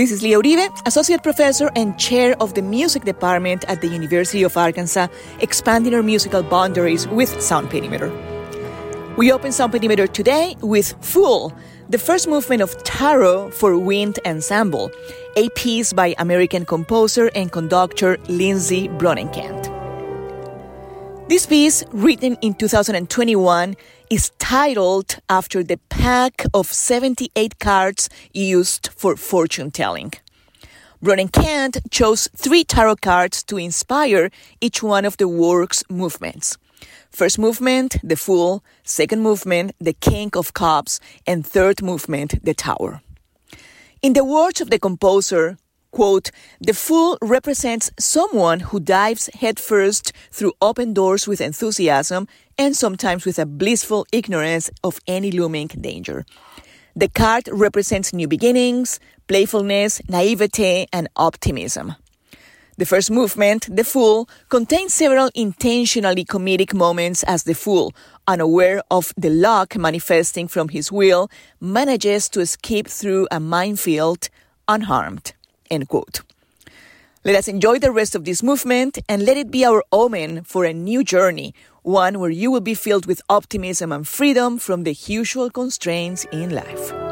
This is Lia Uribe, Associate Professor and Chair of the Music Department at the University of Arkansas, expanding our musical boundaries with Sound Perimeter. We open Sound Perimeter today with Fool, the first movement of Tarot for Wind Ensemble, a piece by American composer and conductor Lindsay Bronnenkant. This piece, written in 2021, is titled after the pack of 78 cards used for fortune telling. Bronnenkant chose three tarot cards to inspire each one of the work's movements. First movement, the Fool, second movement, the King of Cups, and third movement, the Tower. In the words of the composer, Quote, the fool represents someone who dives headfirst through open doors with enthusiasm and sometimes with a blissful ignorance of any looming danger. The card represents new beginnings, playfulness, naivete, and optimism. The first movement, The Fool, contains several intentionally comedic moments as the fool, unaware of the luck manifesting from his will, manages to escape through a minefield unharmed. End quote. Let us enjoy the rest of this movement and let it be our omen for a new journey, one where you will be filled with optimism and freedom from the usual constraints in life.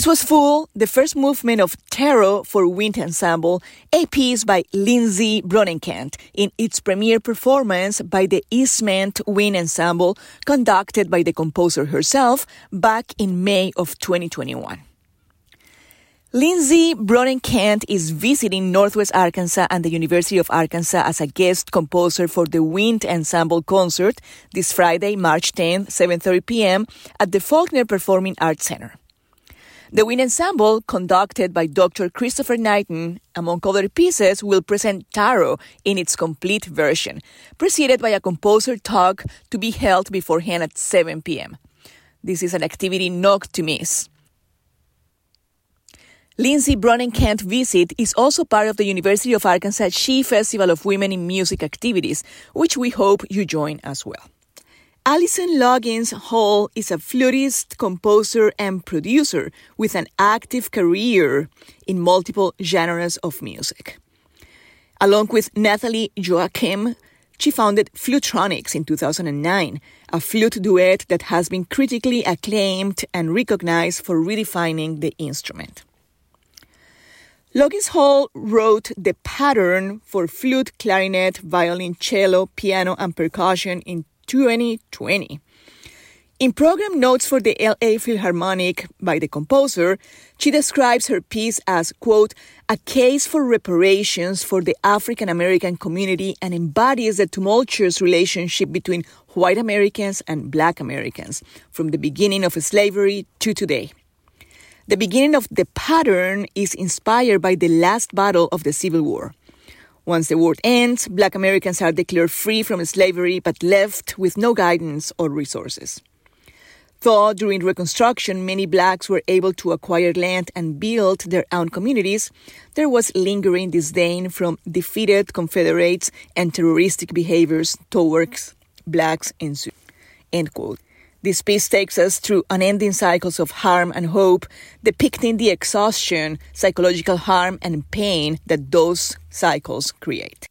This was Fool, the first movement of Tarot for Wind Ensemble, a piece by Lindsay Bronnenkant, in its premiere performance by the Eastman Wind Ensemble, conducted by the composer herself back in May of 2021. Lindsay Bronnenkant is visiting Northwest Arkansas and the University of Arkansas as a guest composer for the Wind Ensemble concert this Friday, March 10, 7:30 p.m. at the Faulkner Performing Arts Center. The Wind Ensemble, conducted by Dr. Christopher Knighton, among other pieces, will present Tarot in its complete version, preceded by a composer talk to be held beforehand at 7 p.m. This is an activity not to miss. Lindsay Bronnenkant Visit is also part of the University of Arkansas She Festival of Women in Music activities, which we hope you join as well. Allison Loggins Hull is a flutist, composer, and producer with an active career in multiple genres of music. Along with Nathalie Joachim, she founded Flutronix in 2009, a flute duet that has been critically acclaimed and recognized for redefining the instrument. Loggins Hall wrote the pattern for flute, clarinet, violin, cello, piano, and percussion in 2020. In program notes for the LA Philharmonic by the composer, she describes her piece as, quote, a case for reparations for the African American community and embodies the tumultuous relationship between white Americans and black Americans from the beginning of slavery to today. The beginning of the pattern is inspired by the last battle of the Civil War. Once the war ends, black Americans are declared free from slavery but left with no guidance or resources. Though during Reconstruction many blacks were able to acquire land and build their own communities, there was lingering disdain from defeated Confederates and terroristic behaviors towards blacks Sioux. End quote. This piece takes us through unending cycles of harm and hope, depicting the exhaustion, psychological harm, and pain that those cycles create.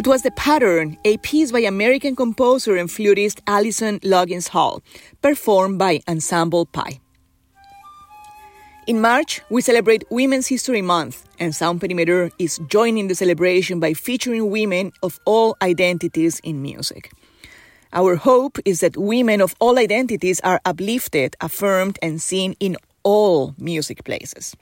That was The Pattern, a piece by American composer and flutist Allison Loggins Hull, performed by Ensemble Pi. In March, we celebrate Women's History Month, and Sound Perimeter is joining the celebration by featuring women of all identities in music. Our hope is that women of all identities are uplifted, affirmed, and seen in all music places.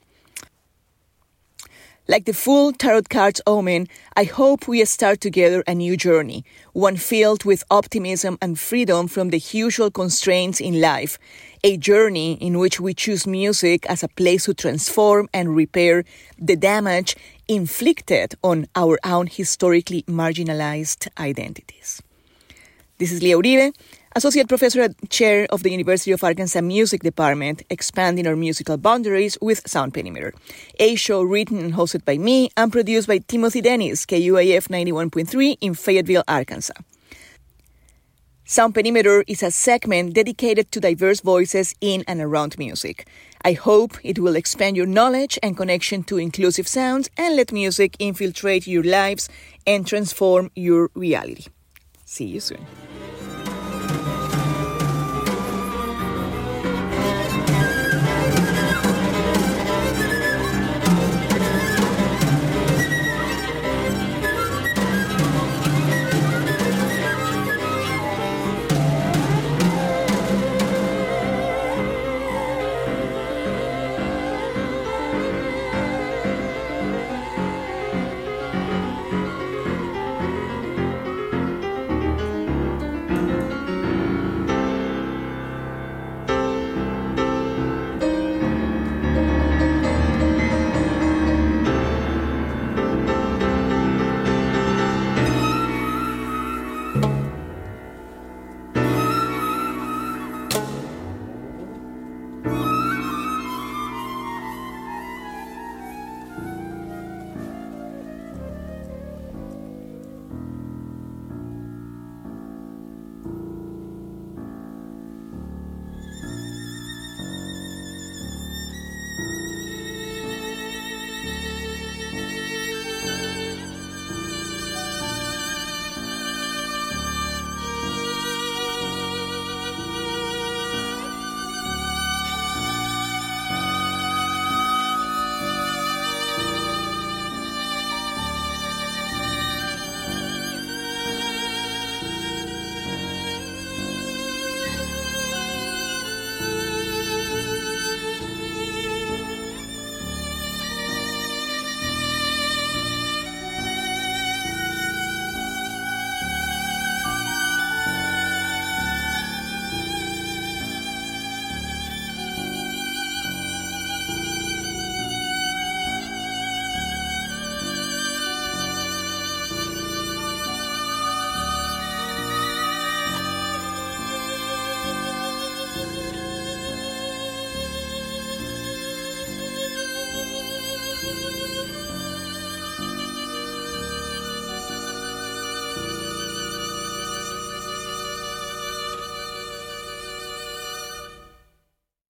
Like the full tarot cards omen, I hope we start together a new journey, one filled with optimism and freedom from the usual constraints in life, a journey in which we choose music as a place to transform and repair the damage inflicted on our own historically marginalized identities. This is Lia Uribe. Associate Professor and Chair of the University of Arkansas Music Department, expanding our musical boundaries with Sound Perimeter. A show written and hosted by me and produced by Timothy Dennis, KUAF 91.3 in Fayetteville, Arkansas. Sound Perimeter is a segment dedicated to diverse voices in and around music. I hope it will expand your knowledge and connection to inclusive sounds and let music infiltrate your lives and transform your reality. See you soon.